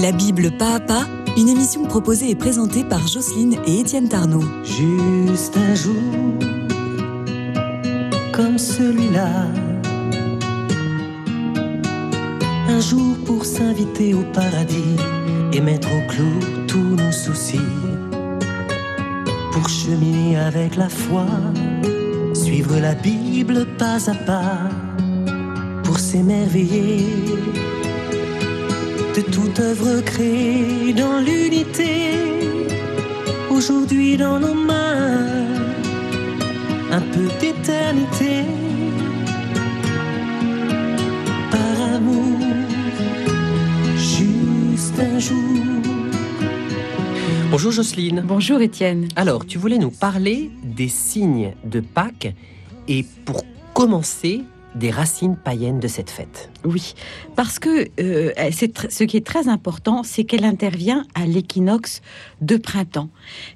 La Bible pas à pas, une émission proposée et présentée par Jocelyne et Étienne Tarnot. Juste un jour comme celui-là. Un jour pour s'inviter au paradis et mettre au clou tous nos soucis. Pour cheminer avec la foi, suivre la Bible pas à pas. Pour s'émerveiller de toute œuvre créée dans l'unité. Aujourd'hui dans nos mains, un peu d'éternité. Par amour, juste un jour. Bonjour Jocelyne. Bonjour Étienne. Alors, tu voulais nous parler des signes de Pâques et pour commencer, des racines païennes de cette fête. Oui, parce que euh, ce qui est très important, c'est qu'elle intervient à l'équinoxe de printemps,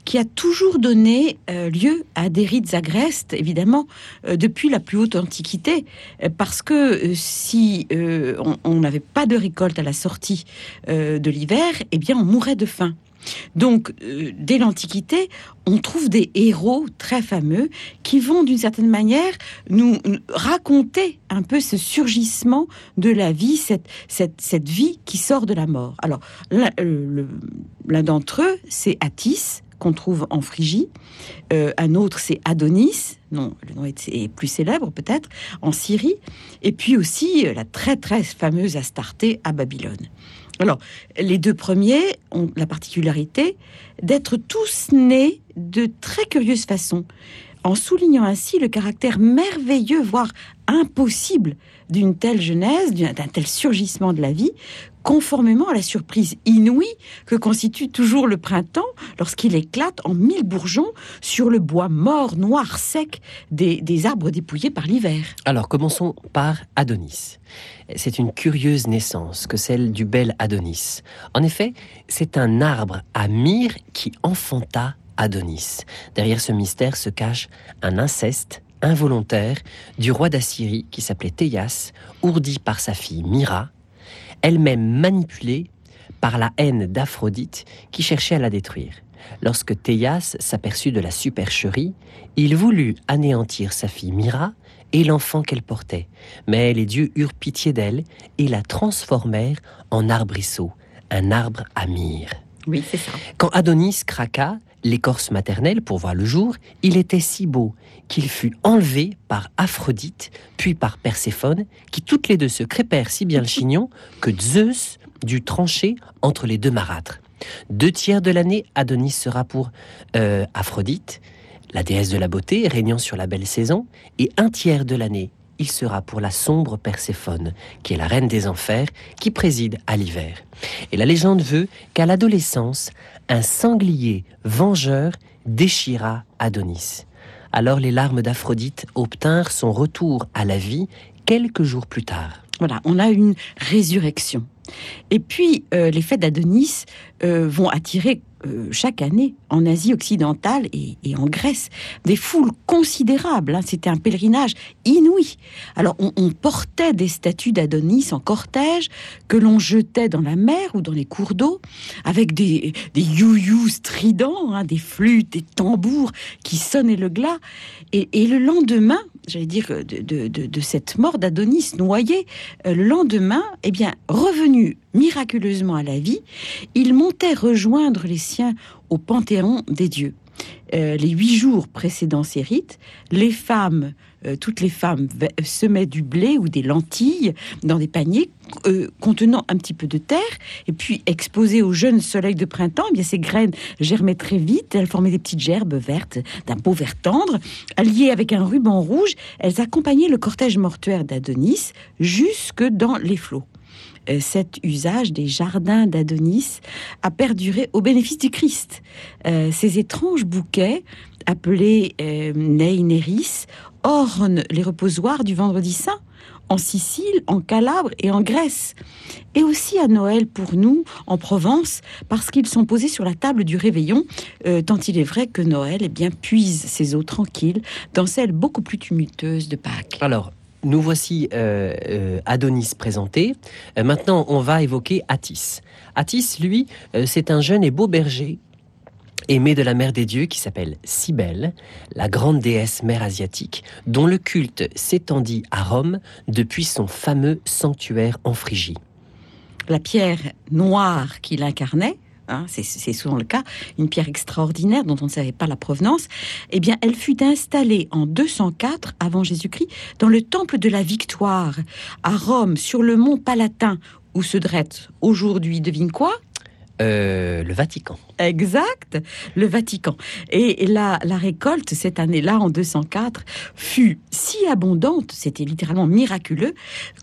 qui a toujours donné euh, lieu à des rites agrestes, évidemment, euh, depuis la plus haute antiquité, parce que si on- n'avait pas de récolte à la sortie de l'hiver, eh bien on mourrait de faim. Donc, euh, dès l'Antiquité, on trouve des héros très fameux qui vont, d'une certaine manière, nous raconter un peu ce surgissement de la vie, cette, cette, cette vie qui sort de la mort. Alors, l'un euh, d'entre eux, c'est Attis, qu'on trouve en Phrygie. Euh, un autre, c'est Adonis, non, le nom est, est plus célèbre peut-être, en Syrie. Et puis aussi la très très fameuse Astarté à Babylone. Alors, les deux premiers ont la particularité d'être tous nés de très curieuse façon, en soulignant ainsi le caractère merveilleux, voire impossible d'une telle genèse, d'un d'un tel surgissement de la vie, conformément à la surprise inouïe que constitue toujours le printemps lorsqu'il éclate en mille bourgeons sur le bois mort, noir, sec des, des arbres dépouillés par l'hiver. Alors, commençons par Adonis. C'est une curieuse naissance que celle du bel Adonis. En effet, c'est un arbre à myrrhe qui enfanta Adonis. Derrière ce mystère se cache un inceste involontaire du roi d'Assyrie qui s'appelait Théas, ourdi par sa fille Myra, elle-même manipulée par la haine d'Aphrodite qui cherchait à la détruire. Lorsque Théas s'aperçut de la supercherie, il voulut anéantir sa fille Myra et l'enfant qu'elle portait. Mais les dieux eurent pitié d'elle et la transformèrent en arbrisseau, un arbre à myrrhe. Oui, c'est ça. Quand Adonis craqua l'écorce maternelle pour voir le jour, il était si beau qu'il fut enlevé par Aphrodite, puis par Perséphone, qui toutes les deux se crépèrent si bien le chignon que Zeus dut trancher entre les deux marâtres. Deux tiers de l'année, Adonis sera pour euh, Aphrodite, la déesse de la beauté régnant sur la belle saison, et un tiers de l'année, il sera pour la sombre Perséphone, qui est la reine des enfers, qui préside à l'hiver. Et la légende veut qu'à l'adolescence, un sanglier vengeur déchira Adonis. Alors les larmes d'Aphrodite obtinrent son retour à la vie quelques jours plus tard. Voilà, on a une résurrection. Et puis, euh, les fêtes d'Adonis euh, vont attirer euh, chaque année en Asie occidentale et, en Grèce des foules considérables. hein. C'était un pèlerinage inouï. Alors, on, portait des statues d'Adonis en cortège que l'on jetait dans la mer ou dans les cours d'eau avec des, des you-you stridents, hein, des flûtes, des tambours qui sonnaient le glas. Et le lendemain, j'allais dire, de, de- de- cette mort d'Adonis noyé, euh, le lendemain, eh bien, revenu miraculeusement à la vie, il montait rejoindre les siens au panthéon des dieux. Euh, les huit jours précédant ces rites, les femmes, euh, toutes les femmes ve- semaient du blé ou des lentilles dans des paniers euh, contenant un petit peu de terre, et puis exposées au jeune soleil de printemps, eh bien ces graines germaient très vite, elles formaient des petites gerbes vertes d'un beau vert tendre, alliées avec un ruban rouge, elles accompagnaient le cortège mortuaire d'Adonis jusque dans les flots. Euh, Cet usage des jardins d'Adonis a perduré au bénéfice du Christ. Euh, ces étranges bouquets, appelés euh, Neineris, ornent les reposoirs du Vendredi Saint en Sicile, en Calabre et en Grèce. Et aussi à Noël pour nous, en Provence, parce qu'ils sont posés sur la table du réveillon, euh, tant il est vrai que Noël eh bien, puise ses eaux tranquilles dans celles beaucoup plus tumultueuses de Pâques. Alors, nous voici euh, euh, Adonis présenté. Maintenant, on va évoquer Attis. Attis, lui, c'est un jeune et beau berger aimé de la mère des dieux qui s'appelle Cybèle, la grande déesse mère asiatique, dont le culte s'étendit à Rome depuis son fameux sanctuaire en Phrygie. La pierre noire qu'il incarnait, hein, c'est- c'est souvent le cas, une pierre extraordinaire dont on ne savait pas la provenance, eh bien, elle fut installée en 204 avant Jésus-Christ dans le temple de la Victoire à Rome, sur le mont Palatin, où se dresse aujourd'hui, devine quoi? Euh, le Vatican. Exact, le Vatican. Et la, la récolte, cette année-là, en 204, fut si abondante, c'était littéralement miraculeux,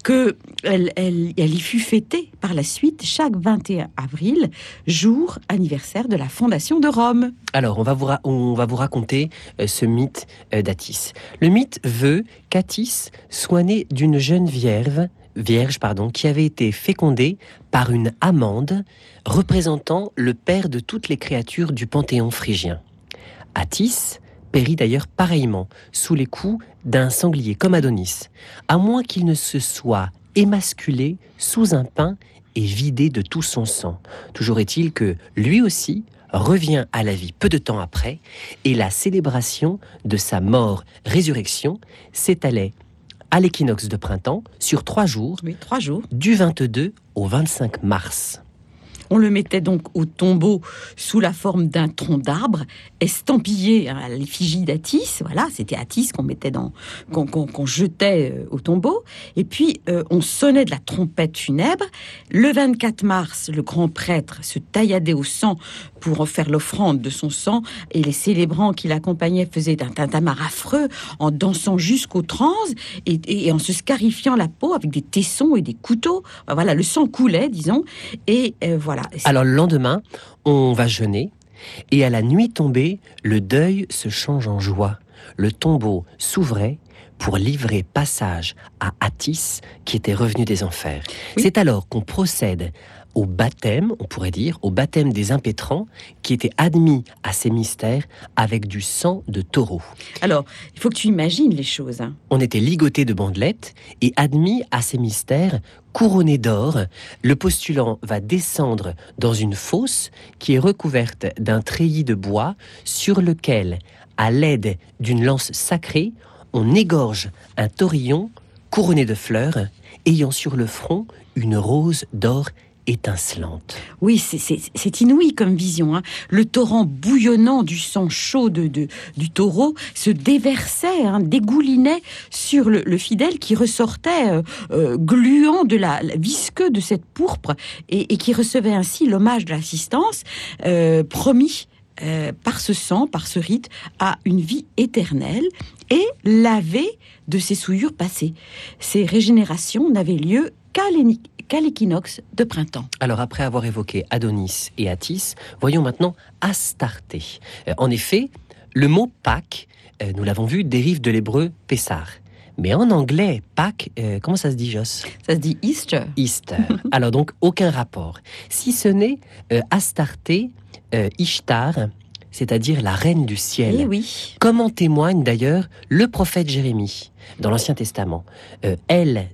que elle, elle- elle y fut fêtée par la suite chaque 21 avril, jour anniversaire de la fondation de Rome. Alors, on va vous, ra- on va vous raconter euh, ce mythe euh, d'Atis. Le mythe veut qu'Atis soit né d'une jeune vierge, vierge pardon, qui avait été fécondée par une amande représentant le père de toutes les créatures du panthéon phrygien. Attis périt d'ailleurs pareillement sous les coups d'un sanglier comme Adonis, à moins qu'il ne se soit émasculé sous un pain et vidé de tout son sang. Toujours est-il que lui aussi revient à la vie peu de temps après, et la célébration de sa mort-résurrection s'étalait à l'équinoxe de printemps sur trois jours, Oui, trois jours. du 22 au 25 mars. On le mettait donc au tombeau sous la forme d'un tronc d'arbre, estampillé à l'effigie d'Atis. Voilà, c'était Atis qu'on mettait dans, qu'on jetait euh, au tombeau. Et puis euh, on sonnait de la trompette funèbre. Le 24 mars, le grand prêtre se tailladait au sang pour faire l'offrande de son sang, et les célébrants qui l'accompagnaient faisaient un tintamarre affreux en dansant jusqu'aux trans et, et en se scarifiant la peau avec des tessons et des couteaux. Voilà, le sang coulait, disons, et euh, voilà. Alors le lendemain, on va jeûner, et à la nuit tombée, le deuil se change en joie. Le tombeau s'ouvrait pour livrer passage à Attis qui était revenu des enfers. Oui. C'est alors qu'on procède au baptême, on pourrait dire, au baptême des impétrants qui étaient admis à ces mystères avec du sang de taureau. Alors, il faut que tu imagines les choses. hein. On était ligoté de bandelettes et admis à ces mystères couronné d'or. Le postulant va descendre dans une fosse qui est recouverte d'un treillis de bois sur lequel, à l'aide d'une lance sacrée, on égorge un taurillon couronné de fleurs ayant sur le front une rose d'or étincelante. Oui, c'est- inouï comme vision. hein. Le torrent bouillonnant du sang chaud du taureau se déversait, hein, dégoulinait sur le, le fidèle qui ressortait euh, euh, gluant de la, visqueux de cette pourpre et, et qui recevait ainsi l'hommage de l'assistance euh, promis. Euh, par ce sang, par ce rite, à une vie éternelle et lavé de ses souillures passées. Ces régénérations n'avaient lieu qu'à l'équinoxe de printemps. Alors après avoir évoqué Adonis et Attis, voyons maintenant Astarté. Euh, en effet, le mot Pâques, euh, nous l'avons vu, dérive de l'hébreu Pessar. Mais en anglais, Pâques, euh, comment ça se dit, Joss? Ça se dit Easter. Easter. Alors donc, aucun rapport. Si ce n'est euh, Astarté, euh, Ishtar, c'est-à-dire la reine du ciel. Eh oui. Comme en témoigne d'ailleurs le prophète Jérémie dans l'Ancien Testament. Euh, elle,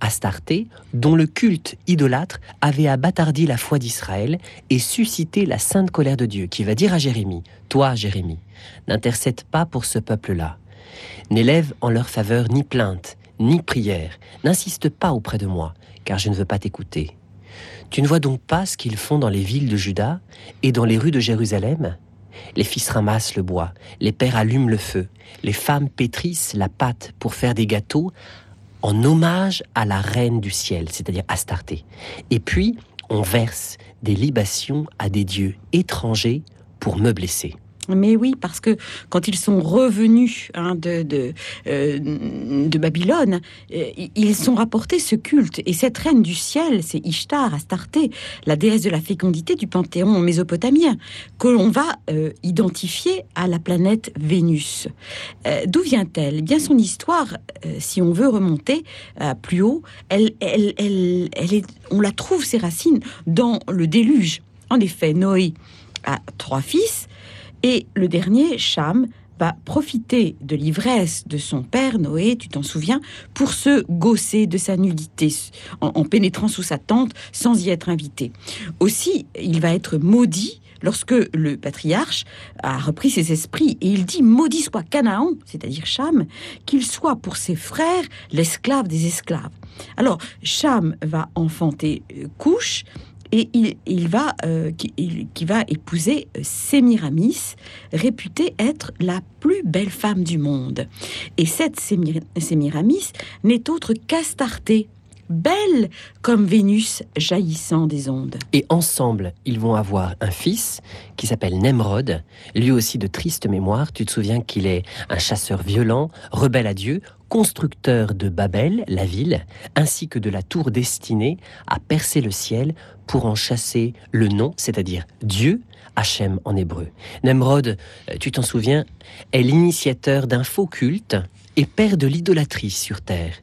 Astarté, dont le culte idolâtre avait abattardi la foi d'Israël et suscité la sainte colère de Dieu, qui va dire à Jérémie, Toi, Jérémie, n'intercède pas pour ce peuple-là. N'élève en leur faveur ni plainte, ni prière. N'insiste pas auprès de moi, car je ne veux pas t'écouter. Tu ne vois donc pas ce qu'ils font dans les villes de Juda et dans les rues de Jérusalem? Les fils ramassent le bois, les pères allument le feu, les femmes pétrissent la pâte pour faire des gâteaux en hommage à la reine du ciel, c'est-à-dire Astarté. Et puis, on verse des libations à des dieux étrangers pour me blesser. Mais oui, parce que quand ils sont revenus hein, de, de, euh, de Babylone, euh, ils sont rapportés ce culte. Et cette reine du ciel, c'est Ishtar, Astarté, la déesse de la fécondité du panthéon mésopotamien, que l'on va euh, identifier à la planète Vénus. D'où vient-elle? Eh bien, son histoire, si on veut remonter plus haut, elle, elle, elle, elle est, on la trouve, ses racines, dans le déluge. En effet, Noé a trois fils. Et le dernier, Cham, va profiter de l'ivresse de son père, Noé, tu t'en souviens, pour se gausser de sa nudité en, en pénétrant sous sa tente sans y être invité. Aussi, il va être maudit lorsque le patriarche a repris ses esprits et il dit maudit soit Canaan, c'est-à-dire Cham, qu'il soit pour ses frères l'esclave des esclaves. Alors Cham va enfanter euh, Couche et il, euh, va épouser euh, Sémiramis, réputée être la plus belle femme du monde. Et cette Sémir- Sémiramis n'est autre qu'Astarté, belle comme Vénus jaillissant des ondes. Et ensemble, ils vont avoir un fils qui s'appelle Nemrod, lui aussi de triste mémoire. Tu te souviens qu'il est un chasseur violent, rebelle à Dieu, constructeur de Babel, la ville, ainsi que de la tour destinée à percer le ciel pour en chasser le nom, c'est-à-dire Dieu, Hachem en hébreu. Nemrod, euh, tu t'en souviens, est l'initiateur d'un faux culte et père de l'idolâtrie sur terre.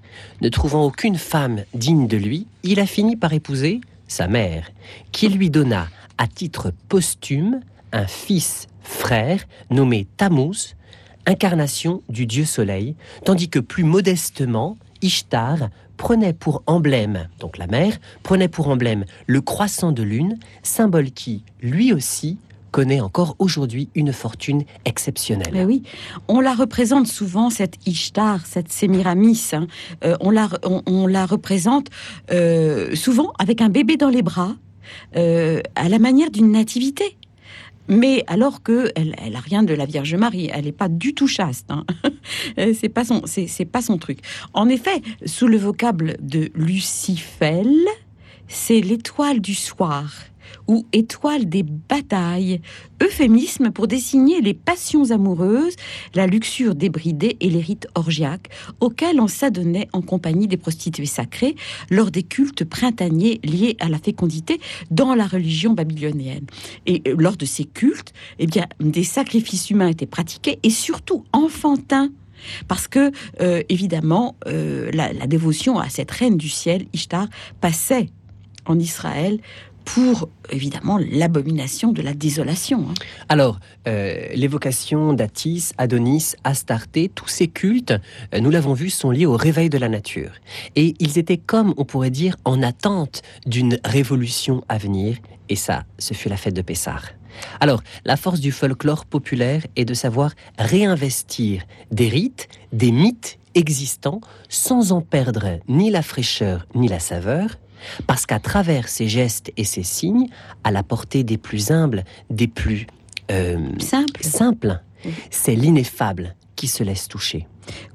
Ne trouvant aucune femme digne de lui, il a fini par épouser sa mère, qui lui donna à titre posthume un fils frère nommé Tammuz, incarnation du dieu soleil, tandis que plus modestement, Ishtar prenait pour emblème, donc la mère, prenait pour emblème le croissant de lune, symbole qui, lui aussi, connaît encore aujourd'hui une fortune exceptionnelle. Oui, on la représente souvent, cette Ishtar, cette Sémiramis. hein. Euh, on, la, on, on la représente euh, souvent avec un bébé dans les bras, euh, à la manière d'une nativité. Mais alors que elle, a rien de la Vierge Marie, elle n'est pas du tout chaste. hein. Euh, c'est pas son, c'est pas son truc. En effet, sous le vocable de Lucifel, c'est l'étoile du soir ou étoile des batailles, euphémisme pour désigner les passions amoureuses, la luxure débridée et les rites orgiaques auxquels on s'adonnait en compagnie des prostituées sacrées lors des cultes printaniers liés à la fécondité dans la religion babylonienne. Et euh, lors de ces cultes, eh bien, des sacrifices humains étaient pratiqués et surtout enfantins. Parce que, euh, évidemment, euh, la, la dévotion à cette reine du ciel, Ishtar, passait en Israël pour, évidemment, l'abomination de la désolation. hein. Alors, euh, l'évocation d'Atis, Adonis, Astarté, tous ces cultes, euh, nous l'avons vu, sont liés au réveil de la nature. Et ils étaient comme, on pourrait dire, en attente d'une révolution à venir. Et ça, ce fut la fête de Pessah. Alors, la force du folklore populaire est de savoir réinvestir des rites, des mythes existants, sans en perdre ni la fraîcheur ni la saveur, parce qu'à travers ces gestes et ces signes, à la portée des plus humbles, des plus euh, Simple. simples, Oui. c'est l'ineffable qui se laisse toucher.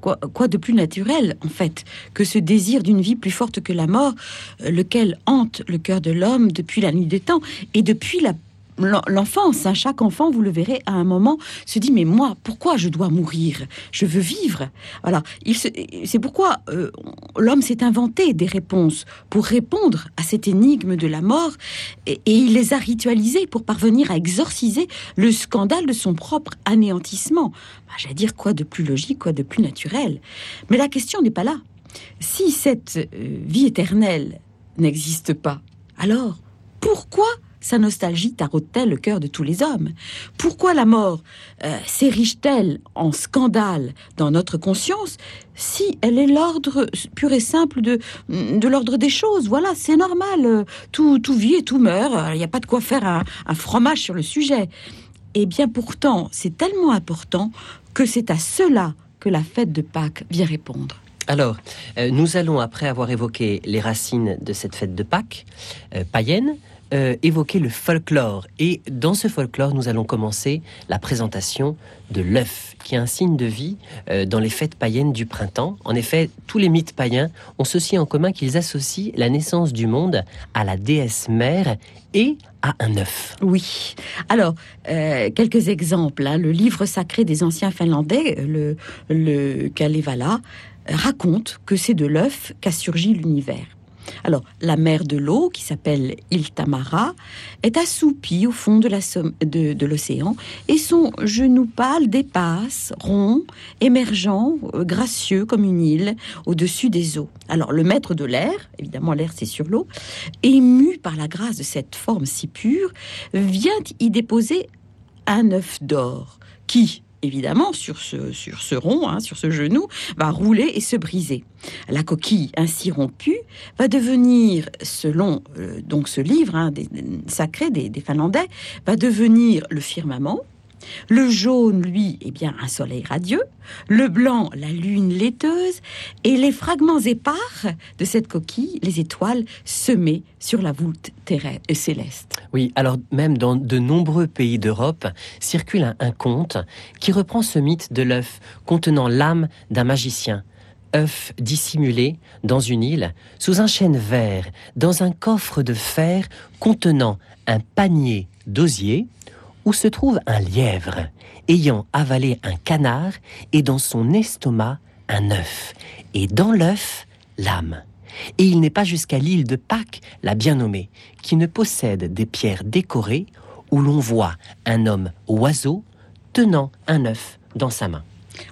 Quoi, quoi de plus naturel, en fait, que ce désir d'une vie plus forte que la mort, euh, lequel hante le cœur de l'homme depuis la nuit des temps et depuis la l'enfance, hein. chaque enfant, vous le verrez, à un moment, se dit mais moi, pourquoi je dois mourir? Je veux vivre. Voilà, c'est pourquoi euh, l'homme s'est inventé des réponses pour répondre à cette énigme de la mort, et, et il les a ritualisées pour parvenir à exorciser le scandale de son propre anéantissement. Bah, J'allais dire quoi de plus logique, quoi de plus naturel? Mais la question n'est pas là. Si cette euh, vie éternelle n'existe pas, alors pourquoi sa nostalgie taraude-t-elle le cœur de tous les hommes? Pourquoi la mort euh, s'érige-t-elle en scandale dans notre conscience si elle est l'ordre pur et simple de, de l'ordre des choses? Voilà, c'est normal. euh, Tout, tout vit et tout meurt. euh, Il n'y a pas de quoi faire un, fromage sur le sujet. Eh bien pourtant, c'est tellement important que c'est à cela que la fête de Pâques vient répondre. Alors, euh, nous allons, après avoir évoqué les racines de cette fête de Pâques euh, païenne, euh, évoquer le folklore. Et dans ce folklore, nous allons commencer la présentation de l'œuf, qui est un signe de vie euh, dans les fêtes païennes du printemps. En effet, tous les mythes païens ont ceci en commun qu'ils associent la naissance du monde à la déesse mère et à un œuf. Oui. Alors, euh, quelques exemples. hein. Le livre sacré des anciens finlandais, le, le Kalevala, raconte que c'est de l'œuf qu'a surgi l'univers. Alors, la mer de l'eau, qui s'appelle Iltamara, est assoupie au fond de la somme- de l'océan et son genou pâle dépasse, rond, émergeant, euh, gracieux comme une île, au-dessus des eaux. Alors, le maître de l'air, évidemment l'air c'est sur l'eau, ému par la grâce de cette forme si pure, vient y déposer un œuf d'or qui, évidemment, sur ce, sur ce rond, hein, sur ce genou, va rouler et se briser. La coquille ainsi rompue va devenir, selon euh, donc ce livre hein, des, sacré des, des Finlandais, va devenir le firmament, le jaune, lui, est bien un soleil radieux. Le blanc, la lune laiteuse. Et les fragments épars de cette coquille, les étoiles semées sur la voûte et céleste. Oui, alors même dans de nombreux pays d'Europe circule un conte qui reprend ce mythe de l'œuf contenant l'âme d'un magicien œuf dissimulé dans une île, sous un chêne vert, dans un coffre de fer contenant un panier d'osier, où se trouve un lièvre ayant avalé un canard et dans son estomac un œuf, et dans l'œuf l'âme. Et il n'est pas jusqu'à l'île de Pâques, la bien nommée, qui ne possède des pierres décorées où l'on voit un homme oiseau tenant un œuf dans sa main.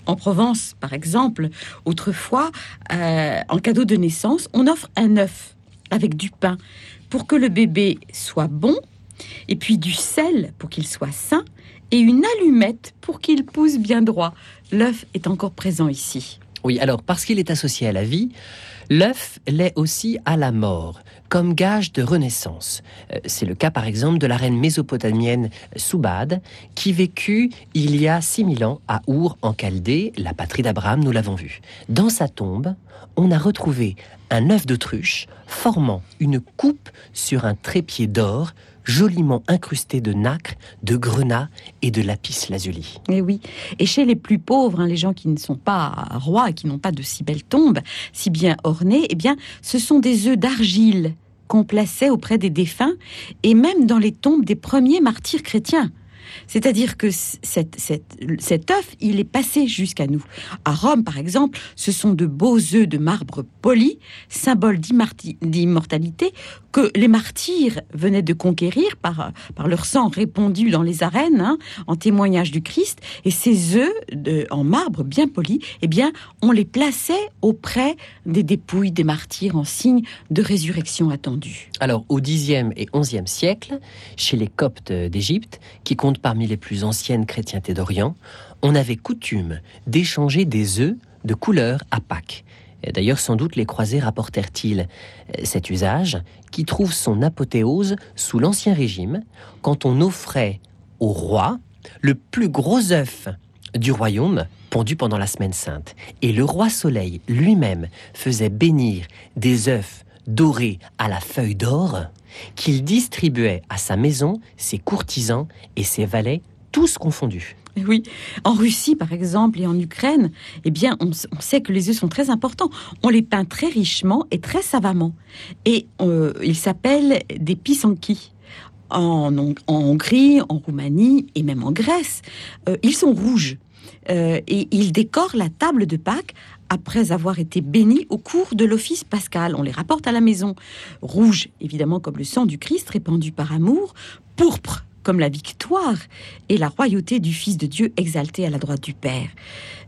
En Provence, par exemple, autrefois, euh, en cadeau de naissance, on offre un œuf avec du pain pour que le bébé soit bon et puis du sel pour qu'il soit sain, et une allumette pour qu'il pousse bien droit. L'œuf est encore présent ici. Oui, alors parce qu'il est associé à la vie, l'œuf l'est aussi à la mort, comme gage de renaissance. Euh, c'est le cas par exemple de la reine mésopotamienne Soubad, qui vécut il y a 6000 ans à Our en Chaldée, la patrie d'Abraham, nous l'avons vu. Dans sa tombe, on a retrouvé un œuf d'autruche formant une coupe sur un trépied d'or joliment incrusté de nacre, de grenat et de lapis lazuli. Et Eh oui. Et chez les plus pauvres, hein, les gens qui ne sont pas rois et qui n'ont pas de si belles tombes, si bien ornées, eh bien, ce sont des œufs d'argile qu'on plaçait auprès des défunts et même dans les tombes des premiers martyrs chrétiens. C'est-à-dire que cet œuf, il est passé jusqu'à nous. À Rome, par exemple, ce sont de beaux œufs de marbre poli, symbole d'immortalité, que les martyrs venaient de conquérir par, par leur sang répandu dans les arènes, hein, en témoignage du Christ. Et ces œufs de- en marbre bien polis, eh bien, on les plaçait auprès des dépouilles des martyrs en signe de résurrection attendue. Alors, au Xe et XIe siècle, chez les Coptes d'Égypte, qui comptent parmi les plus anciennes chrétientés d'Orient, on avait coutume d'échanger des œufs de couleur à Pâques. D'ailleurs, sans doute les croisés rapportèrent-ils cet usage qui trouve son apothéose sous l'Ancien Régime, quand on offrait au roi le plus gros œuf du royaume pondu pendant la semaine sainte. Et le roi Soleil lui-même faisait bénir des œufs dorés à la feuille d'or qu'il distribuait à sa maison, ses courtisans et ses valets, tous confondus. Oui, en Russie par exemple et en Ukraine, eh bien, on, sait que les œufs sont très importants. On les peint très richement et très savamment. Et euh, ils s'appellent des pisanki. En Hongrie, en Roumanie et même en Grèce, euh, ils sont rouges. Euh, et ils décorent la table de Pâques après avoir été bénis au cours de l'office pascal. On les rapporte à la maison. Rouge, évidemment, comme le sang du Christ répandu par amour. Pourpre, comme la victoire et la royauté du Fils de Dieu exalté à la droite du Père.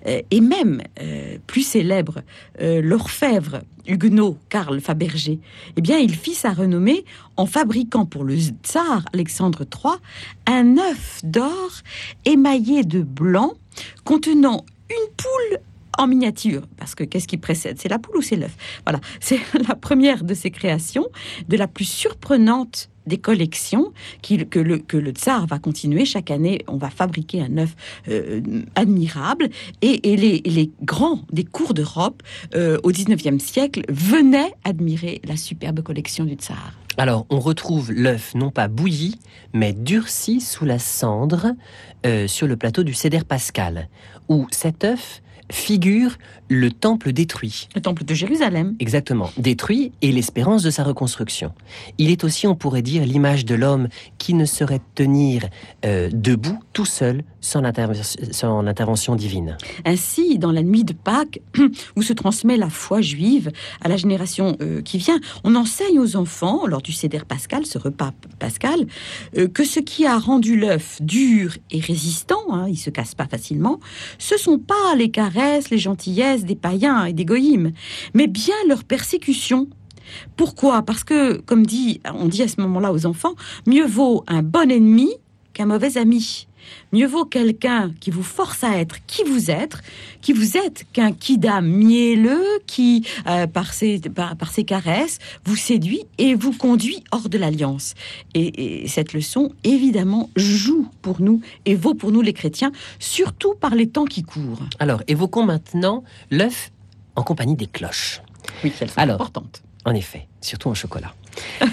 Euh, et même, euh, plus célèbre, euh, l'orfèvre huguenot Karl Fabergé, eh bien, il fit sa renommée en fabriquant pour le tsar Alexandre III un œuf d'or émaillé de blanc contenant une poule en miniature, parce que qu'est-ce qui précède? C'est la poule ou c'est l'œuf? Voilà, c'est la première de ses créations, de la plus surprenante des collections que, le, tsar va continuer. Chaque année, on va fabriquer un œuf euh, admirable. Et, et les, et les grands des cours d'Europe euh, au 19e siècle venaient admirer la superbe collection du tsar. Alors, on retrouve l'œuf non pas bouilli, mais durci sous la cendre euh, sur le plateau du Céder Pascal, où cet œuf figure le temple détruit. Le temple de Jérusalem. Exactement, détruit et l'espérance de sa reconstruction. Il est aussi, on pourrait dire, l'image de l'homme qui ne saurait tenir euh, debout tout seul sans l'intervention divine. Ainsi, dans la nuit de Pâques, où se transmet la foi juive à la génération euh, qui vient, on enseigne aux enfants, lors du Céder pascal, ce repas pascal, euh, que ce qui a rendu l'œuf dur et résistant, hein, il se casse pas facilement, ce sont pas les les gentillesses des païens et des goïmes, mais bien leur persécution. Pourquoi? Parce que, comme dit, on dit à ce moment-là aux enfants, mieux vaut un bon ennemi qu'un mauvais ami. Mieux vaut quelqu'un qui vous force à être qui vous êtes, qui vous êtes qu'un kidam mielleux qui, euh, par, ses, par, ses caresses, vous séduit et vous conduit hors de l'alliance. Et, et, cette leçon, évidemment, joue pour nous et vaut pour nous les chrétiens, surtout par les temps qui courent. Alors, évoquons maintenant l'œuf en compagnie des cloches. Oui, elles sont Alors, importantes. En effet, surtout en chocolat.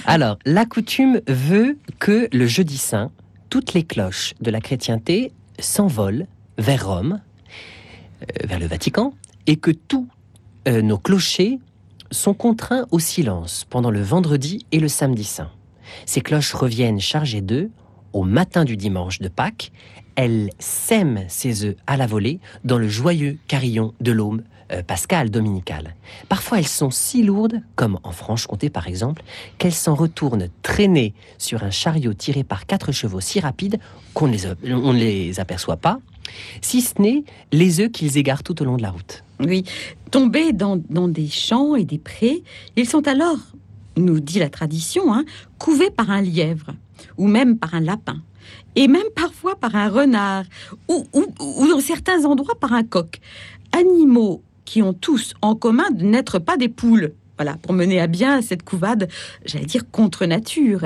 Alors, la coutume veut que le jeudi saint, toutes les cloches de la chrétienté s'envolent vers Rome, euh, vers le Vatican, et que tous euh, nos clochers sont contraints au silence pendant le vendredi et le samedi saint. Ces cloches reviennent chargées d'œufs au matin du dimanche de Pâques. Elles sèment ces œufs à la volée dans le joyeux carillon de l'aube euh, pascale dominicale. Parfois, elles sont si lourdes, comme en Franche-Comté par exemple, qu'elles s'en retournent traînées sur un chariot tiré par quatre chevaux si rapides qu'on ne les, on les aperçoit pas, si ce n'est les œufs qu'ils égarent tout au long de la route. Oui, tombés dans, dans des champs et des prés, ils sont alors, nous dit la tradition, hein, couvés par un lièvre ou même par un lapin et même parfois par un renard, ou, ou, ou, dans certains endroits par un coq. Animaux qui ont tous en commun de n'être pas des poules. Voilà, pour mener à bien cette couvade, j'allais dire contre nature.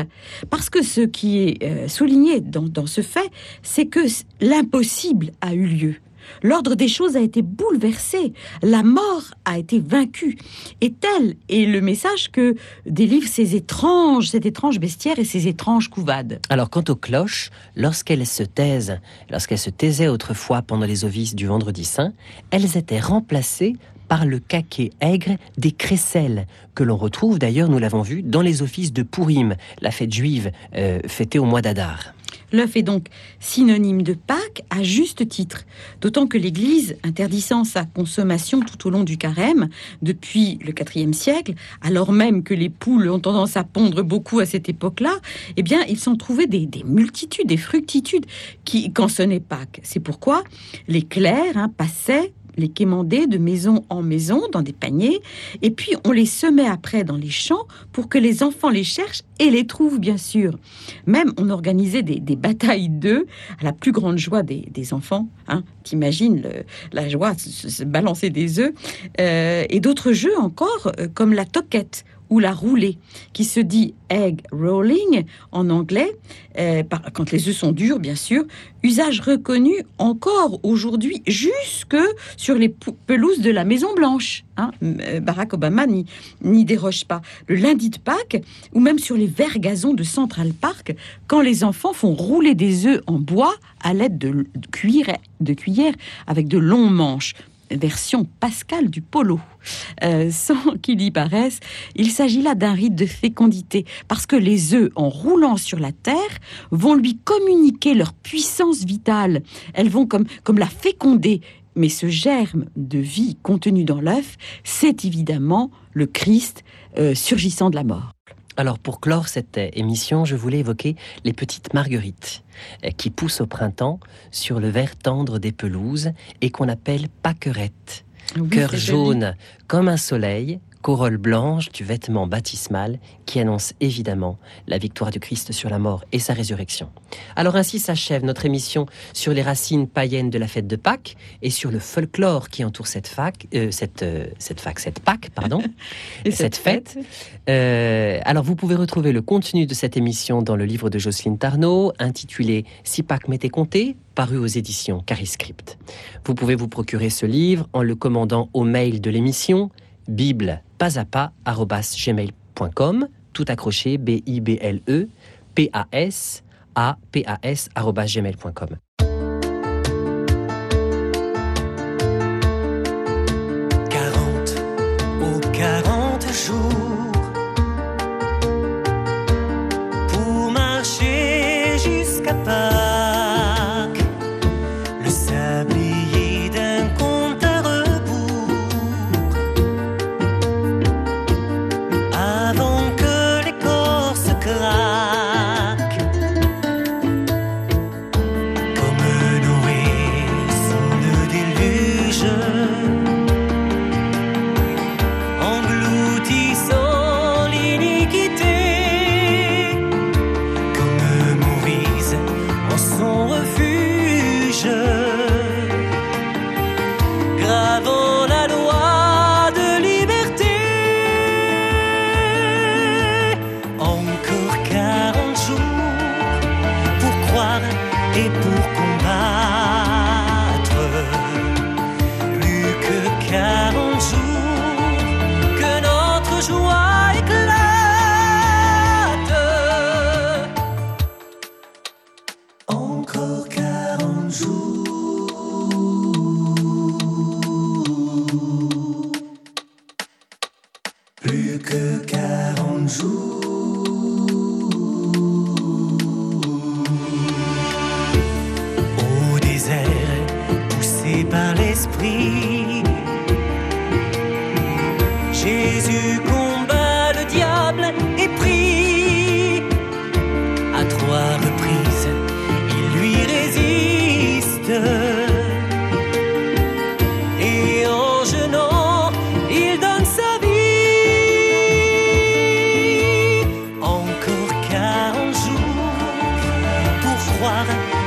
Parce que ce qui est euh, souligné dans, dans ce fait, c'est que l'impossible a eu lieu. L'ordre des choses a été bouleversé, la mort a été vaincue. Et tel est le message que délivrent ces étranges, cet étrange bestiaire et ces étranges couvades. Alors quant aux cloches, lorsqu'elles se taisent, lorsqu'elles se taisaient autrefois pendant les offices du vendredi saint, elles étaient remplacées par le caquet aigre des crécelles, que l'on retrouve d'ailleurs, nous l'avons vu, dans les offices de Pourim, la fête juive euh, fêtée au mois d'Adar. L'œuf est donc synonyme de Pâques à juste titre, d'autant que l'Église, interdisant sa consommation tout au long du carême depuis le IVe siècle, alors même que les poules ont tendance à pondre beaucoup à cette époque-là, eh bien, ils sont trouvés des, des, multitudes, des fructitudes qui, quand ce n'est Pâques. C'est pourquoi les clercs hein, passaient les quémander de maison en maison dans des paniers, et puis on les semait après dans les champs pour que les enfants les cherchent et les trouvent bien sûr. Même on organisait des, batailles d'œufs à la plus grande joie des, enfants. Hein. T'imagines la joie de se, se balancer des œufs euh, et d'autres jeux encore euh, comme la toquette ou la roulée, qui se dit egg rolling en anglais, euh, quand les œufs sont durs, bien sûr, usage reconnu encore aujourd'hui jusque sur les pelouses de la Maison Blanche. Hein, Barack Obama n'y déroge pas. Le lundi de Pâques, ou même sur les verts gazons de Central Park, quand les enfants font rouler des œufs en bois à l'aide de, de, cuillères, de cuillères avec de longs manches version pascale du polo. Euh, sans qu'il y paraisse, il s'agit là d'un rite de fécondité, parce que les œufs, en roulant sur la terre, vont lui communiquer leur puissance vitale. Elles vont comme, comme la féconder. Mais ce germe de vie contenu dans l'œuf, c'est évidemment le Christ euh, surgissant de la mort. Alors pour clore cette émission, je voulais évoquer les petites marguerites euh, qui poussent au printemps sur le vert tendre des pelouses et qu'on appelle pâquerettes. Oui, Cœur jaune joli. comme un soleil, corolle blanche du vêtement baptismal qui annonce évidemment la victoire du Christ sur la mort et sa résurrection. Alors ainsi s'achève notre émission sur les racines païennes de la fête de Pâques et sur le folklore qui entoure cette fac, euh, cette, euh, cette fac, cette Pâques, pardon, et cette, cette fête. Euh, alors vous pouvez retrouver le contenu de cette émission dans le livre de Jocelyne Tarnot intitulé Si Pâques m'était compté paru aux éditions Cariscript. Vous pouvez vous procurer ce livre en le commandant au mail de l'émission bible pas à pas gmail.com tout accroché b i b l e p a s a p a s gmail.com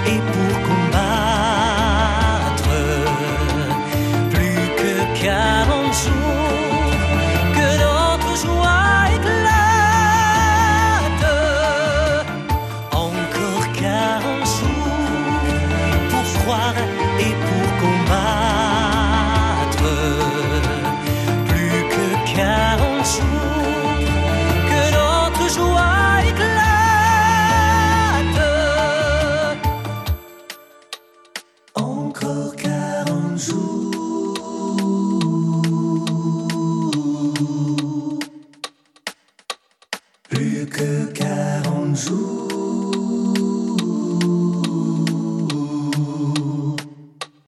et pour combattre.